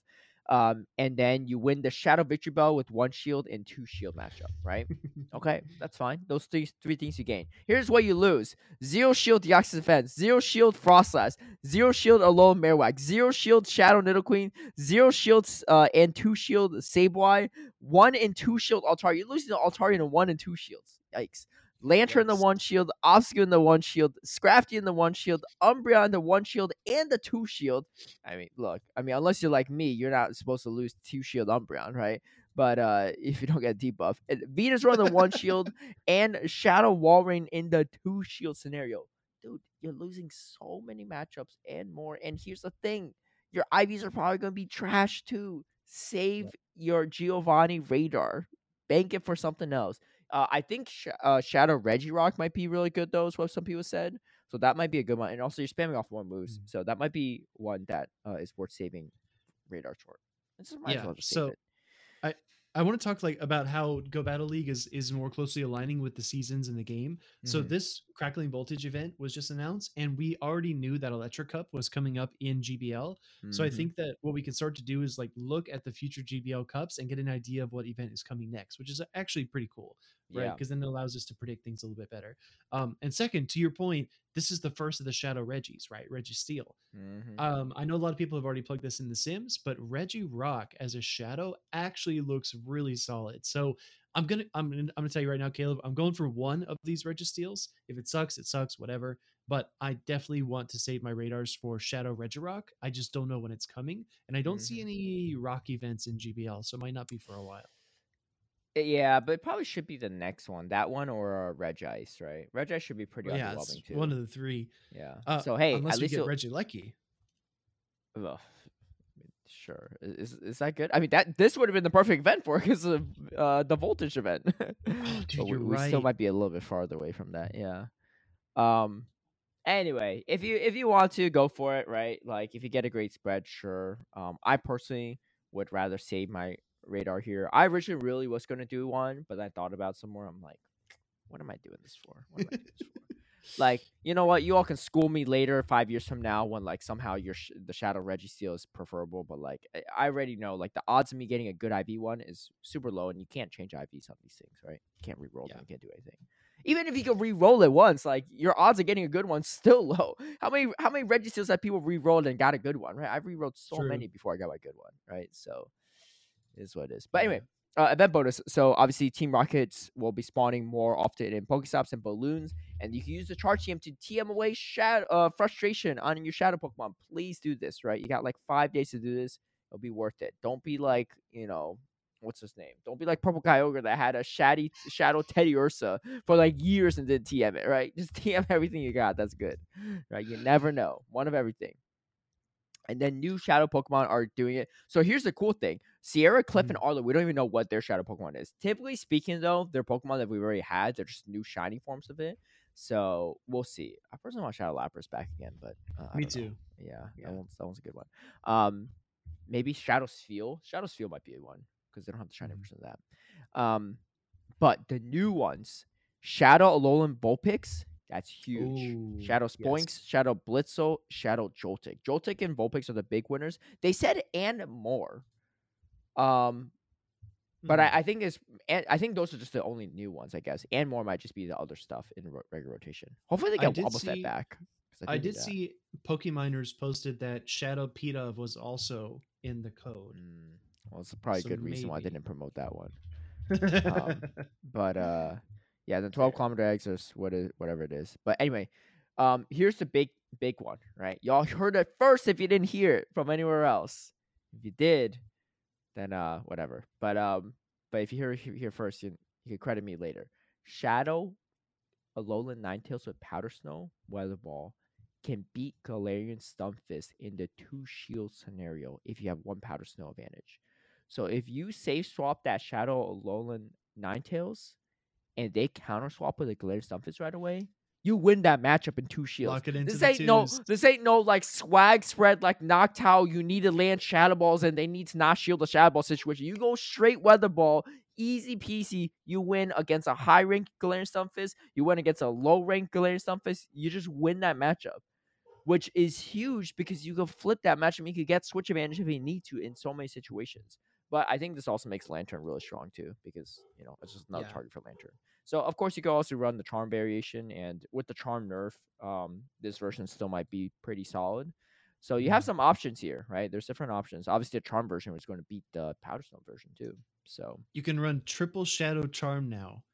Um, and then you win the Shadow Victreebel with one shield and two shield matchup, right? Okay, that's fine. Those three three things you gain. Here's what you lose: zero shield Deoxys Defense, zero shield Froslass, zero shield Alolan Marowak, zero shield Shadow Nidoqueen, zero shields uh, and two shield Sableye, one and two shield Altaria. You're losing the Altaria and one and two shields. Yikes. Lanturn in the one shield, Obscure in the one shield, Scrafty in the one shield, Umbreon in the one shield, and the two shield. I mean, look, I mean, unless you're like me, you're not supposed to lose two shield Umbreon, right? But uh if you don't get debuff, and Venus run the one shield and Shadow Walrein in the two shield scenario. Dude, you're losing so many matchups and more. And here's the thing your IVs are probably going to be trash too. Save your Giovanni radar, bank it for something else. Uh, I think Sh- uh, Shadow Regirock might be really good, though, is what some people said. So that might be a good one. And also, you're spamming off more moves. Mhm. So that might be one that uh, is worth saving radar short. Yeah, well so it. I want to talk like about how Go Battle League is is more closely aligning with the seasons in the game. So Mhm. this Crackling Voltage event was just announced, and we already knew that Electric Cup was coming up in GBL. So I Mhm. think that what we can start to do is like look at the future GBL cups and get an idea of what event is coming next, which is actually pretty cool, right? Yeah. Because then it allows us to predict things a little bit better. Um, and second, to your point, this is the first of the Shadow Reggies, right? Registeel. Mhm. Um, I know a lot of people have already plugged this in The Sims, but Regirock as a shadow actually looks really solid. So I'm gonna I'm gonna, I'm gonna tell you right now, Caleb, I'm going for one of these Registeels. If it sucks, it sucks, whatever. But I definitely want to save my radars for Shadow Regirock. I just don't know when it's coming, and I don't see Mhm. any rock events in GBL, so it might not be for a while. Uh, Yeah, but it probably should be the next one. That one or uh, Regice, right? Regice should be pretty yeah, it's underwhelming too. one of the three. yeah. Uh, so hey, unless at we least get you'll- Reggie Lucky. Ugh, sure. Is is that good? I mean, that this would have been the perfect event for because of uh, the voltage event. Oh, dude, we, you're we still might be a little bit farther away from that. Yeah. Um. Anyway, if you if you want to go for it, right? Like if you get a great spread, sure. Um, I personally would rather save my radar here. I originally really was going to do one, but I thought about some more. I'm like, what am I doing this for? What am I doing this for? like you know what you all can school me later five years from now when like somehow your sh- the shadow Registeel is preferable but like I- i already know like the odds of me getting a good iv one is super low and you can't change ivs on these things right you can't re-roll them you can't do anything even if you can re-roll it once like your odds of getting a good one still low how many how many Registeels have people re-rolled and got a good one right i've re-rolled so True. many before i got my good one right so is what it is but anyway uh, event bonus. So obviously, Team Rockets will be spawning more often in Pokestops and balloons, and you can use the charge TM to TM away shadow uh, frustration on your shadow Pokemon. Please do this, right? You got like five days to do this. It'll be worth it. Don't be like you know what's his name. Don't be like Purple Kyogre that had a shady shadow Teddiursa for like years and didn't TM it, right? Just TM everything you got. That's good, right? You never know. One of everything. And then new shadow Pokemon are doing it. So here's the cool thing. Sierra, Cliff, and Arlo, we don't even know what their shadow Pokemon is. Typically speaking, though, they're Pokemon that we've already had. They're just new shiny forms of it. So we'll see. I personally want Shadow Lapras back again, but uh, Me don't know. too. Yeah, Yeah. That, one's, that one's a good one. Um, maybe Shadow Spheal. Shadow Spheal might be a one because they don't have the shiny Mhm. version of that. Um, but the new ones, Shadow Alolan Vulpix, that's huge. Ooh, Shadow yes. Shadow Blitzle, Shadow Joltik. Joltik and Vulpix are the big winners. They said and more. Um, but. I, I think it's and I think those are just the only new ones, I guess. And more might just be the other stuff in ro- regular rotation. Hopefully they get Wobbuffet see- back. 'cause I did that. see Pokeminers posted that Shadow Pita was also in the code. Mm, well, it's probably So a good reason why they didn't promote that one. Um, But uh, yeah, the twelve kilometer eggs or what is whatever it is. But anyway, um, here's the big big one, right? Y'all heard it first if you didn't hear it from anywhere else. If you did, then uh, whatever. But um, but if you hear it here first, you, you can credit me later. Shadow, Alolan Ninetales with Powder Snow, Weather Ball, can beat Galarian Stunfisk in the two shield scenario if you have one Powder Snow advantage. So if you safe swap that Shadow Alolan Ninetales and they counter swap with a Galarian Stunfisk right away, you win that matchup in two shields. Lock it into this ain't no this ain't no like swag spread like Noctowl. You need to land Shadow Balls and they need to not shield the Shadow Ball situation. You go straight Weather Ball, easy peasy. You win against a high rank Galarian Stunfisk. You win against a low rank Galarian Stunfisk. You just win that matchup, which is huge because you can flip that matchup. You could get switch advantage if you need to in so many situations. But I think this also makes Lanturn really strong too because you know it's just another Yeah. target for Lanturn. So of course you could also run the charm variation, and with the charm nerf, um, this version still might be pretty solid. So you have Mhm. some options here, right? There's different options. Obviously, the charm version was going to beat the Powder Snow version too. So, you can run triple Shadow Charm now.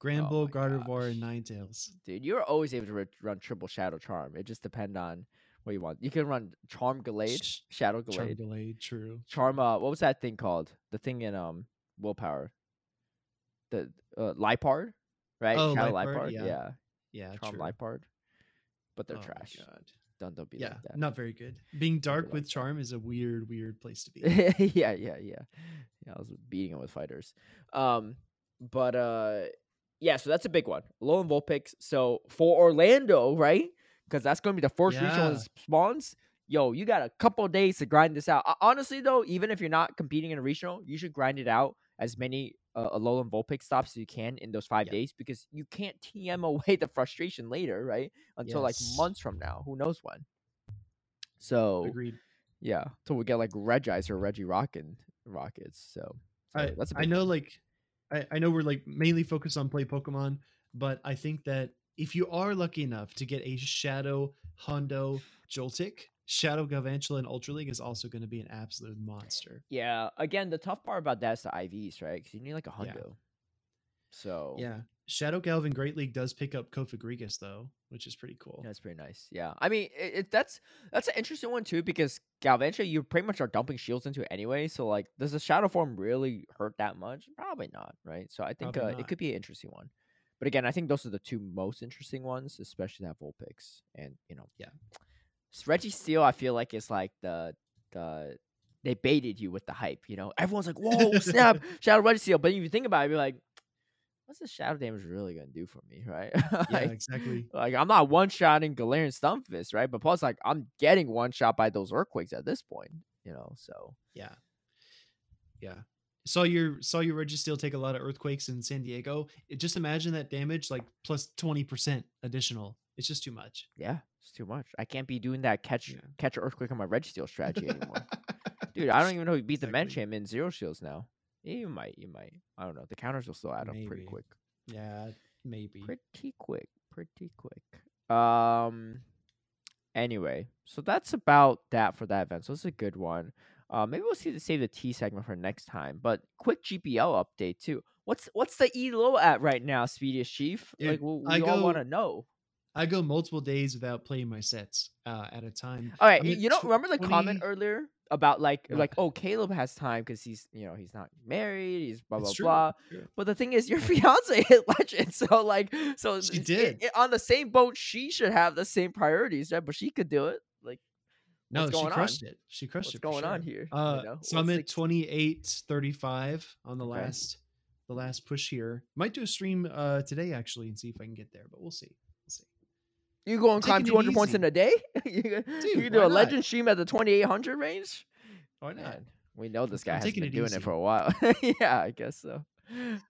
Granbull, Oh Gardevoir, and gosh. Ninetales. dude, you're always able to run triple shadow charm. It just depends on what you want. You can run charm Gallade, Sh- shadow Charm Gallade, true. charm. Uh, what was that thing called? The thing in um willpower. The uh, Liepard, right? Oh, shadow Liepard, Lipard, yeah. yeah. Yeah, Charm true. Liepard. But they're Oh trash. Don't don't be Yeah, like that. not very good. Being dark like with that. charm is a weird, weird place to be. yeah, yeah, yeah. Yeah, I was beating him with fighters. Um, but uh, yeah. So that's a big one. Low and Vulpix. So for Orlando, right? Because that's going to be the first regional Yeah. that spawns. Yo, you got a couple days to grind this out. Honestly, though, even if you're not competing in a regional, you should grind it out as many uh, Alolan Vulpix stops as you can in those five Yeah. days because you can't TM away the frustration later, right? Until like months from now. Who knows when? So Agreed. yeah, till we get like Regice or Regirock in Rockets. So, so I, that's I know like I, I know we're like mainly focused on play Pokemon, but I think that if you are lucky enough to get a Shadow Hundo Joltik, Shadow Galvantula in Ultra League is also going to be an absolute monster. Yeah, again, the tough part about that is the IVs, right? Because you need like a Yeah. hundo. So Yeah. Shadow Galvin Great League does pick up Cofagrigus though, which is pretty cool. that's pretty nice. Yeah, I mean, it, it, that's that's an interesting one too because Galvantula, you pretty much are dumping shields into it anyway. So like, does the shadow form really hurt that much? Probably not, right? So I think uh, it could be an interesting one. But again, I think those are the two most interesting ones, especially that Vulpix and you know, Yeah. S- Registeel, I feel like is like the the they baited you with the hype. You know, everyone's like, "Whoa, snap, Shadow Registeel," but if you think about it, you're like, "What's the shadow damage really gonna do for me?" Right? Yeah, exactly. like I'm not one shotting Galarian Stunfisk, right? But plus, like I'm getting one shot by those earthquakes at this point. You know, so Yeah. Yeah. Saw your saw your Registeel take a lot of earthquakes in San Diego. It, just imagine that damage like plus 20% additional. It's just too much. yeah, it's too much. I can't be doing that catch Yeah. catch earthquake on my Registeel strategy anymore. Dude, I don't even know who beat the Exactly. Medicham in zero shields now. Yeah, you might, you might. I don't know. The counters will still add up pretty quick. Yeah, maybe. Pretty quick. Pretty quick. Um anyway, so that's about that for that event. So it's a good one. Uh maybe we'll see the save the T segment for next time. But quick GBL update too. What's what's the ELO at right now, Speediest Chief? Dude, like we, we I all want to know. I go multiple days without playing my sets uh, at a time. All right, I'm you, don't remember the comment earlier about like What? like oh Caleb has time because he's you know he's not married, he's blah blah blah. true. But the thing is, your fiance hit legend, so like so She it- did. it- on the same boat. She should have the same priorities, right? But she could do it. Like No, what's she crushed on? it. She crushed what's it. for going on here? Uh, you know? so I'm at the- 28 35 on the Okay. last the last push here. Might do a stream uh today actually and see if I can get there, but we'll see. We'll see. You go and climb 200 points in a day? you can, you can do a not? legend stream at the 2800 range? Why not? Man, we know this guy I'm has been it doing easy. it for a while. yeah, I guess so.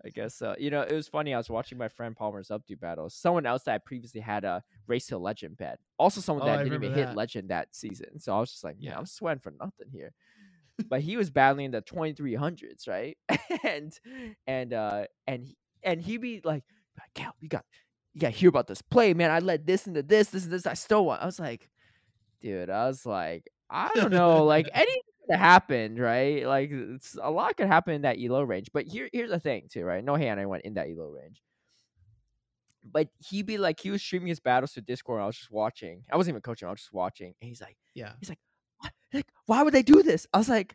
I guess so. You know, it was funny. I was watching my friend Palmer's updo battle. Someone else that I previously had a race to legend bet. Also, someone Oh, that I didn't even remember hit legend that season. So I was just like, yeah. I'm sweating for nothing here. but he was battling the 2300s, right? and and uh and he, and he'd be like, Cal, you got you got to hear about this play, man. I led this into this, this and this. I stole one. I was like, dude, I was like, I don't know, like anything could happen, right? Like it's a lot could happen in that elo range. But here, here's the thing, too, right? No hand, I went in that elo range. But he'd be like, he was streaming his battles to Discord. I was just watching. I wasn't even coaching. I was just watching. And he's like, Yeah. he's like, what? Like, why would they do this? I was like,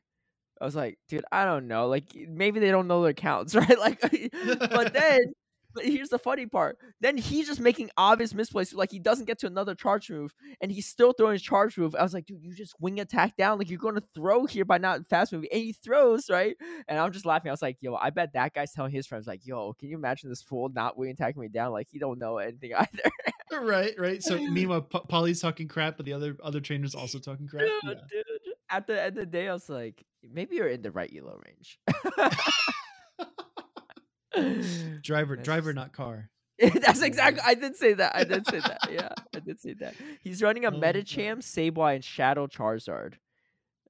I was like, dude, I don't know. Like, maybe they don't know their counts, right? Like, but then, but here's the funny part. Then he's just making obvious misplays. Like, he doesn't get to another charge move, and he's still throwing his charge move. I was like, dude, you just wing attack down. Like, you're going to throw here by not fast moving. And he throws, right? And I'm just laughing. I was like, yo, I bet that guy's telling his friends, like, yo, can you imagine this fool not wing attacking me down? Like, he don't know anything either. right, right. So meanwhile, P- Polly's talking crap, but the other other trainers also talking crap. dude, Yeah. dude. At the end of the day, I was like, maybe you're in the right elo range. Driver, That's driver, not car. That's exactly. I did say that. I did say that. Yeah, I did say that. He's running a Oh. Medicham, Sableye, and Shadow Charizard.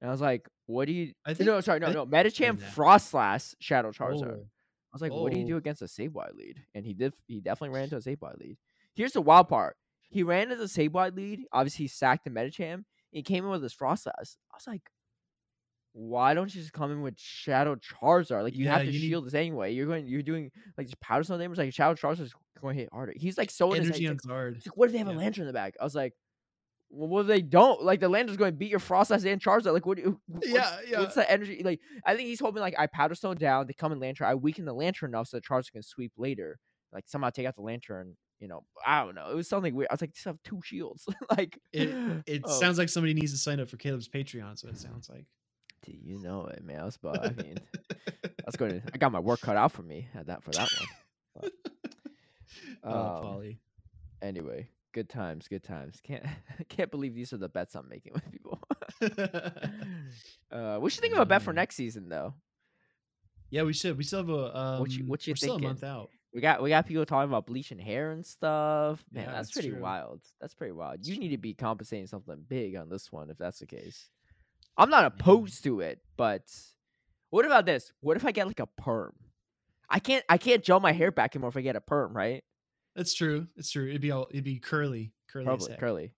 And I was like, "What do you?" I think no, sorry, no, no. Medicham. Froslass, Shadow Charizard. Oh, I was like, "What do you Oh. do against a Sableye lead?" And he did. He definitely ran into a Sableye lead. Here's the wild part. He ran into the Sableye lead. Obviously, he sacked the Medicham. He came in with his Froslass. I was like, why don't you just come in with Shadow Charizard? Like you have to you need- shield this anyway. You're going. You're doing like just Powder Snow damage. Like Shadow Charizard is going to hit harder. He's like so in his head, energy on. He's like, what if they have a Lanturn in the back? I was like, well, what if they don't? Like the Lanturn's going to beat your Froslass and Charizard. Like what? Do you, what's, Yeah, yeah. What's the energy? Like I think he's hoping like I Powder Snow down. They come in Lanturn. I weaken the Lanturn enough so the Charizard can sweep later. Like somehow take out the Lanturn. You know, I don't know. It was something weird. I was like, just have two shields. like It it oh, sounds like somebody needs to sign up for Caleb's Patreon. So it sounds like. You know it, man. I was about. I mean, that's going to. I got my work cut out for me at that for that one. oh, Um, Polly. Anyway, good times, good times. Can't can't believe these are the bets I'm making with people. uh, we should think of a bet for Uh, next season though. yeah, we should. We still have a. Um, What you- what you we're still a month out. We got we got people talking about bleaching hair and stuff. Man, Yeah, that's that's pretty true. wild. That's pretty wild. You need to be compensating something big on this one if that's the case. I'm not opposed to it, but what about this? What if I get like a perm? I can't I can't gel my hair back anymore if I get a perm, right? That's true. It's true. It'd be all. It'd be curly, curly. Probably curly.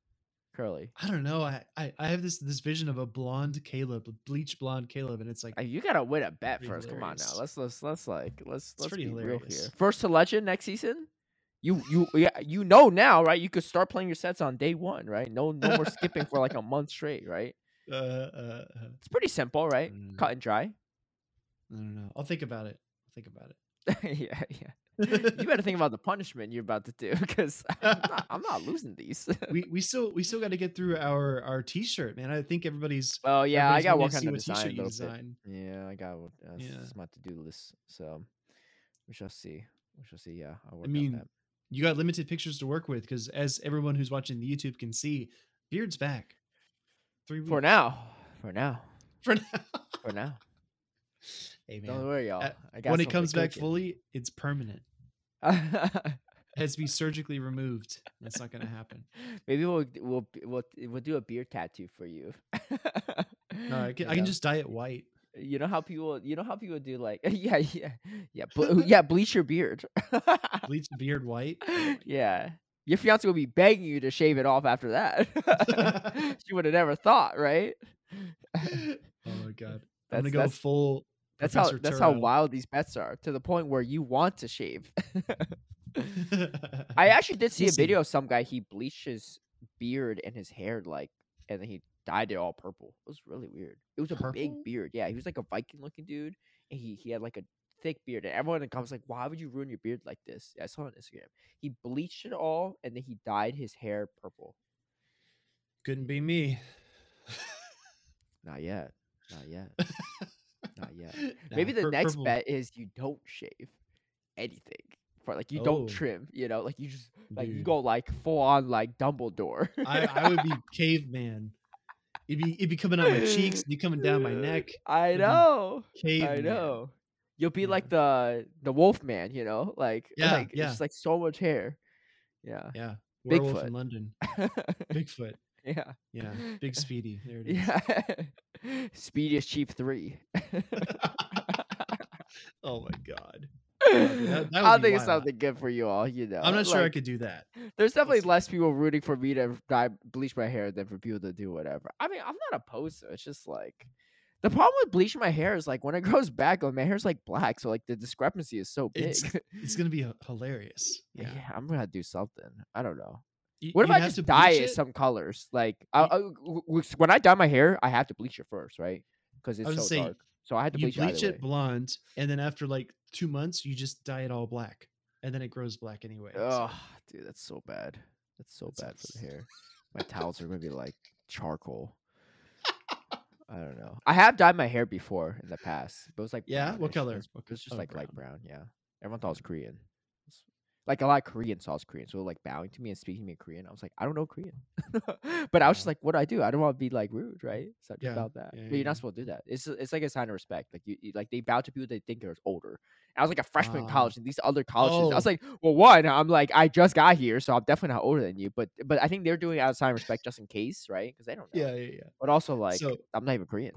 Curly. I don't know. I, I I have this this vision of a blonde Caleb, a bleach blonde Caleb, and it's like Uh, You gotta win a bet first. Come on now. Let's let's let's like let's let's pretty be real here. First to legend next season. You you yeah you know now right? You could start playing your sets on day one, right? No no more skipping for like a month straight, right? Uh, uh, uh, It's pretty simple, right? Mm. Cut and dry. I don't know. I'll think about it. I'll think about it. yeah yeah. You better think about the punishment you're about to do because I'm not, I'm not losing these. we we still we still got to get through our our t-shirt, man. I think everybody's. oh yeah, I got work to on the what design. t-shirt you bit. design. Yeah, I got. Uh, Yeah. It's my to do list, so we shall see. We shall see. Yeah, I'll work I mean, on that. you got limited pictures to work with because, as everyone who's watching the YouTube can see, Beard's back. Three weeks For now, for now, For now. for now. hey Don't worry, y'all. uh, when it comes back fully, it's permanent. It has to be surgically removed. That's not gonna happen. Maybe we'll we'll we'll we'll do a beard tattoo for you. No, I can, You I can just dye it white. You know how people you know how people do like yeah yeah yeah ble- yeah bleach your beard. Bleach the beard white. Oh yeah. Your fiance will be begging you to shave it off after that. she would have never thought, right? Oh my god. I'm That's- gonna go that's- full. That's how that's how wild these bets are to the point where you want to shave. I actually did see a video of some guy he bleached his beard and his hair like and then he dyed it all purple. It was really weird. It was a Purple? big beard. Yeah, he was like a Viking looking dude and he he had like a thick beard and everyone in the comments like, Why would you ruin your beard like this? Yeah, I saw on Instagram. He bleached it all and then he dyed his hair purple. Couldn't be me. Not yet. Not yet. Not yet. Maybe the pur- next purple- bet is you don't shave anything. For like you Oh. don't trim, you know, like you just like you Dude. go like full on like Dumbledore. I, I would be caveman. It'd be it'd be coming out my cheeks, it'd be coming down my neck. I know. Caveman. I know. You'll be Yeah. like the the wolf man, you know? Like Yeah, like yeah. it's just like so much hair. Yeah. Yeah. Werewolf Bigfoot. in London. Bigfoot. yeah. Yeah, big speedy. There it is. Yeah. Speediest Chief 3. Oh my god. Oh, I that- that would think it's something good for you all, you know. I'm not sure I could do that. There's definitely less people rooting for me to dye, bleach my hair than for people to do whatever. I mean, I'm not opposed to it. It's just like the problem with bleaching my hair is like when it grows back, like, my hair's like black, so like the discrepancy is so big. It's it's gonna be h- hilarious. yeah. Yeah. I'm gonna do something. I don't know. You- What if I just dye it some colors? Like I, I- oh, w- when I dye my hair, I have to bleach it first, right? Because it's so say, dark. So I had to bleach, bleach it. it blonde, and then after like two months, you just dye it all black, and then it grows black anyway. so- Oh, dude, that's so bad. That's so That bad for the hair. My towels are gonna be like charcoal. I don't know. I have dyed my hair before in the past, but it was like Yeah? What color? It was, it co- oh, just oh, like light brown. brown. Yeah, everyone thought I was Korean. Like a lot of Koreans saw Korean, so like bowing to me and speaking to me in Korean. I was like, I don't know Korean, but I was just like, what do I do? I don't want to be like rude, right? It's not just Yeah, about that. yeah, but you're yeah. not supposed to do that. It's it's like a sign of respect. Like you, you like they bow to people they think are older. I was like a freshman in Ah. college, and these other colleges. I was Oh. like, well, one, I'm like, I just got here, so I'm definitely not older than you. But but I think they're doing it out of sign of respect just in case, right? Because they don't know. Yeah, yeah, yeah. But also like, So- I'm not even Korean.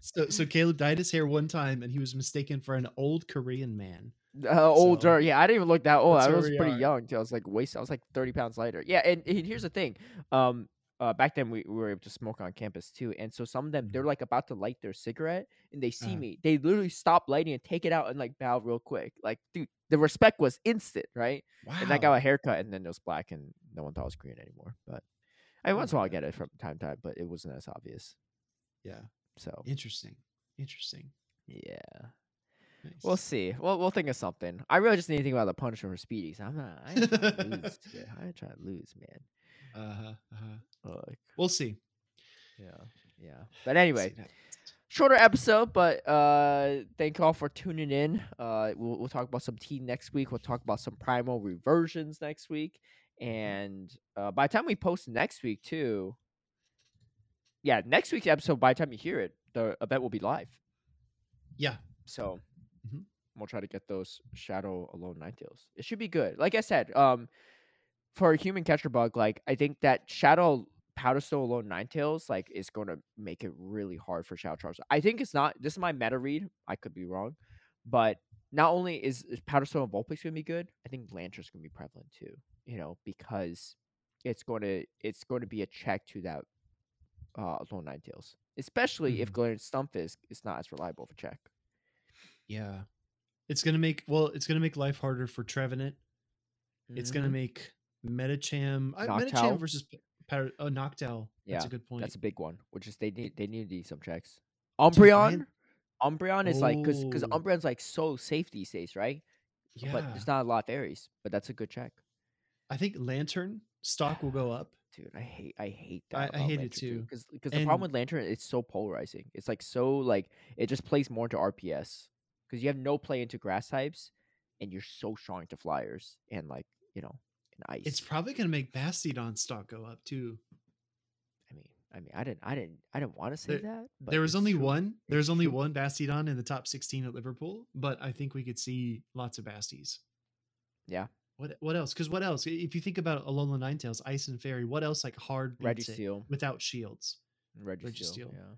So, so Caleb dyed his hair one time, and he was mistaken for an old Korean man. Uh, older, yeah. I didn't even look that old. I was pretty are. young. Too. I was like waist. I was like 30 pounds lighter. Yeah, and, and here's the thing. Um, uh, back then we, we were able to smoke on campus too, and so some of them they're Mhm. like about to light their cigarette, and they see Uh-huh. me. They literally stop lighting and take it out and like bow real quick. Like, dude, the respect was instant, right? Wow. And I got a haircut, and then it was black, and no one thought I was green anymore. But I once in a while, I get it from time to time, but it wasn't as obvious. yeah. So Interesting. Interesting. yeah, Nice. we'll see. We'll we'll think of something. I really just need to think about the punishment for speedies. I'm not. I ain't trying to lose. I ain't trying to lose, man. Uh-huh, uh-huh. Like, We'll see. yeah, yeah. But anyway, shorter episode, but uh, thank you all for tuning in. Uh, we'll we'll talk about some tea next week. We'll talk about some primal reversions next week, and uh, by the time we post next week too, yeah, next week's episode. By the time you hear it, the event will be live. Yeah. So Mhm. we'll try to get those Shadow Alolan Ninetales. It should be good. Like I said, um, for a human catcher bug, like I think that Shadow Powderstone Alolan Ninetales, like is going to make it really hard for Shadow Charge. I think it's not. This is my meta read. I could be wrong, but not only is, is Powder Snow and Vulpix going to be good, I think Lanturn's going to be prevalent too. You know, because it's going to it's going to be a check to that uh Alolan Ninetales, especially if Mhm. Galarian Stunfisk is not as reliable of a check. Yeah. It's gonna make well, it's gonna make life harder for Trevenant. It's gonna Mhm. make Medicham uh, Noctowl. Medicham versus P- Power oh Noctowl. That's Yeah, a good point. That's a big one, which is they need they need to do some checks. Umbreon, Umbreon is like because because Oh. Umbreon's like so safe these days, right? yeah. But there's not a lot of fairies, but that's a good check, I think Lanturn stock will go up. dude. I hate I hate I- that. I hate it too. because because the problem with Lanturn it's so polarizing. It's like so like it just plays more into RPS because you have no play into grass types, and you're so strong to flyers and like you know and ice. It's probably gonna make Bastiodon stock go up too. I mean I mean I didn't I didn't I didn't want to say There- that. But there was only true. one. There's only true. one Bastiodon in the top 16 at Liverpool, but I think we could see lots of Basties. Yeah. What what else? Because what else? If you think about Alola Ninetales, Ice and Fairy, what else like hard beats Registeel. without shields? Registeel. Registeel. Yeah.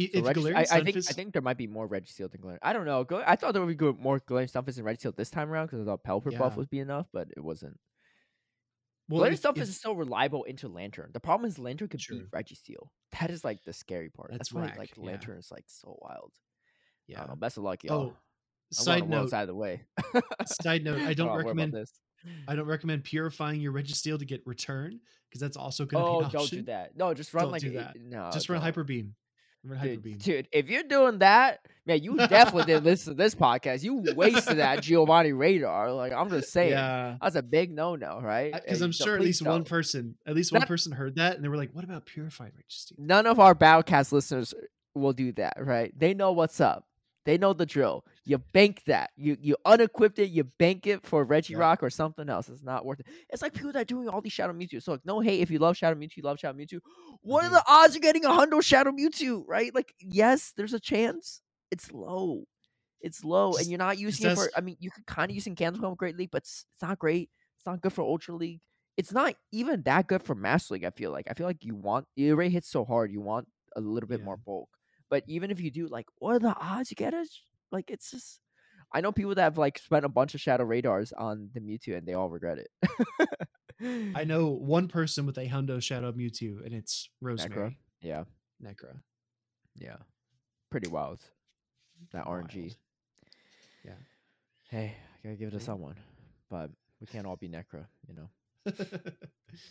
I- So Regis- I, I think I think there might be more Registeel than Galarian. I don't know. I thought there would be more Galarian Stunfisk and Registeel this time around because I thought Pelipper buff would be enough, but it wasn't. well, Galarian if- Stunfisk is so reliable into Lanturn. The problem is Lanturn could True. beat Registeel. That is like the scary part. That's That's, why like yeah. Lanturn is like so wild. Yeah. know. Best of luck, y'all. Oh, side note. out of the way. Side note. I don't about recommend. this. I don't recommend purifying your Registeel to get return because that's also going to Oh, be an option. don't do that. No, just run Don't like do a- that. no. Just run don't. Run Hyper Beam. Dude, if you're doing that, man, you definitely didn't listen to this podcast. You wasted that Giovanni radar. Like I'm just saying, Yeah. that's a big no-no, right? Because I'm so sure at least one don't. person, at least one That- person heard that, and they were like, "What about purified Registeel?" None of our Battle Catz listeners will do that, right? They know what's up. They know the drill. You bank that. You you unequipped it. You bank it for Reggie Yep. Rock or something else. It's not worth it. It's like people that are doing all these Shadow Mewtwo. So like, no hate if you love Shadow Mewtwo, you love Shadow Mewtwo. What are the odds of getting a hundo Shadow Mewtwo? Right? Like, yes, there's a chance. It's low. It's low, and you're not using it for. I mean, you could kind of use in Kansas Home Great League, but it's, it's not great. It's not good for Ultra League. it's not even that good for Master League. I feel like I feel like you want it already hits so hard. You want a little bit Yeah. more bulk. But even if you do, like, what are the odds you get it? Like, it's just. I know people that have like spent a bunch of Shadow Radars on the Mewtwo and they all regret it. I know one person with a Hundo Shadow Mewtwo, and it's Necro. Rosemary Yeah, Necra. yeah, pretty wild. That RNG. Wild. Yeah. Hey, I gotta give it to someone, but we can't all be Necra, you know.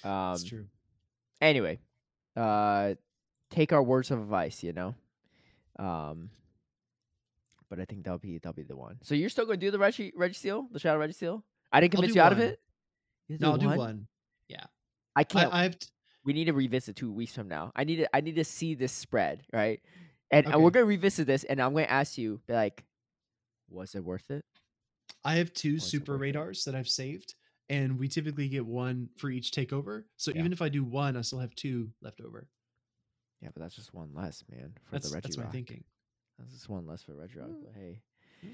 That's Um, true. anyway, uh, take our words of advice, you know. Um, but I think that'll be that'll be the one. So you're still gonna do the Regi Seal, the Shadow Registeel? I didn't convince you out of it. You No, I'll do one? one. I can't. I have t- we need to revisit two weeks from now. I need to. I need to see this spread, right? And, and we're gonna revisit this, and I'm gonna ask you, be like, was it worth it? I have two it super worth it? radars that I've saved, and we typically get one for each takeover. So Yeah. even if I do one, I still have two left over. Yeah, but that's just one less, man. For That's the Regirock. that's my thinking. That's just one less for Regirock. Mm. But hey, Mm.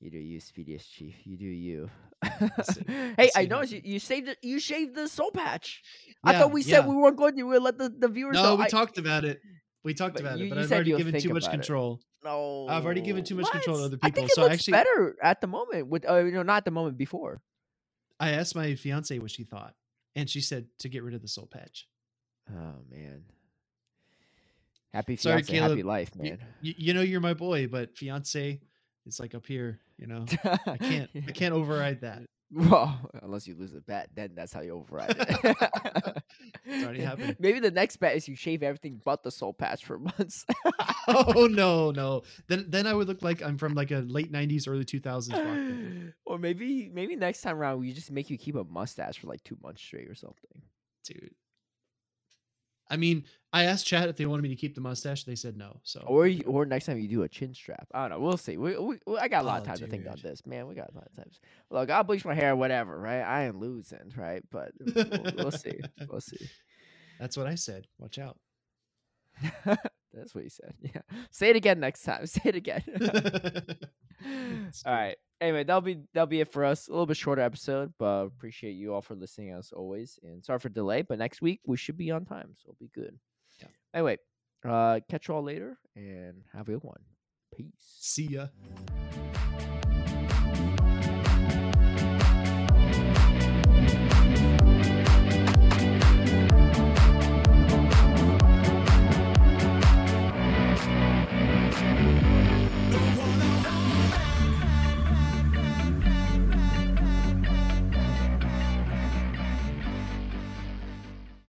you do you, Speediest Chief. You do you. hey, I noticed you, you saved it. You shaved the soul patch. I thought we said yeah. we weren't going to. We would let the, the viewers No, know. we I- talked about it. We talked about you- it, but I've already given too much about it. control. no, I've already given too much control to What? other I people, think it so I looks actually- better at the moment. With uh, you know, not the moment before. I asked my fiance what she thought, and she said to get rid of the soul patch. Oh man. Happy Sorry, fiance, happy life, man. you, you know you're my boy, but fiance, it's like up here. You know, I can't I can't override that. Well, unless you lose a bet, then that's how you override it. It's already happened. Maybe the next bet is you shave everything but the soul patch for months. oh no, no. Then then I would look like I'm from like a late '90s, early 2000s. or maybe maybe next time around we just make you keep a mustache for like two months straight or something. dude. I mean, I asked Chad if they wanted me to keep the mustache. They said no. So Or you, or next time you do a chin strap. I don't know. We'll see. We, we, we- I got a lot of Oh, time to think about this, man. We got a lot of times. Look, I'll bleach my hair, whatever, right? I ain't losing, right? But we'll, we'll see. We'll see. that's what I said. Watch out. That's what you said. Yeah. Say it again next time. Say it again. All right. Anyway, that'll be that'll be it for us. A little bit shorter episode, but appreciate you all for listening as always. And sorry for delay, but next week we should be on time, so it'll be good. Yeah. Anyway, uh, catch you all later and have a good one. Peace. See ya.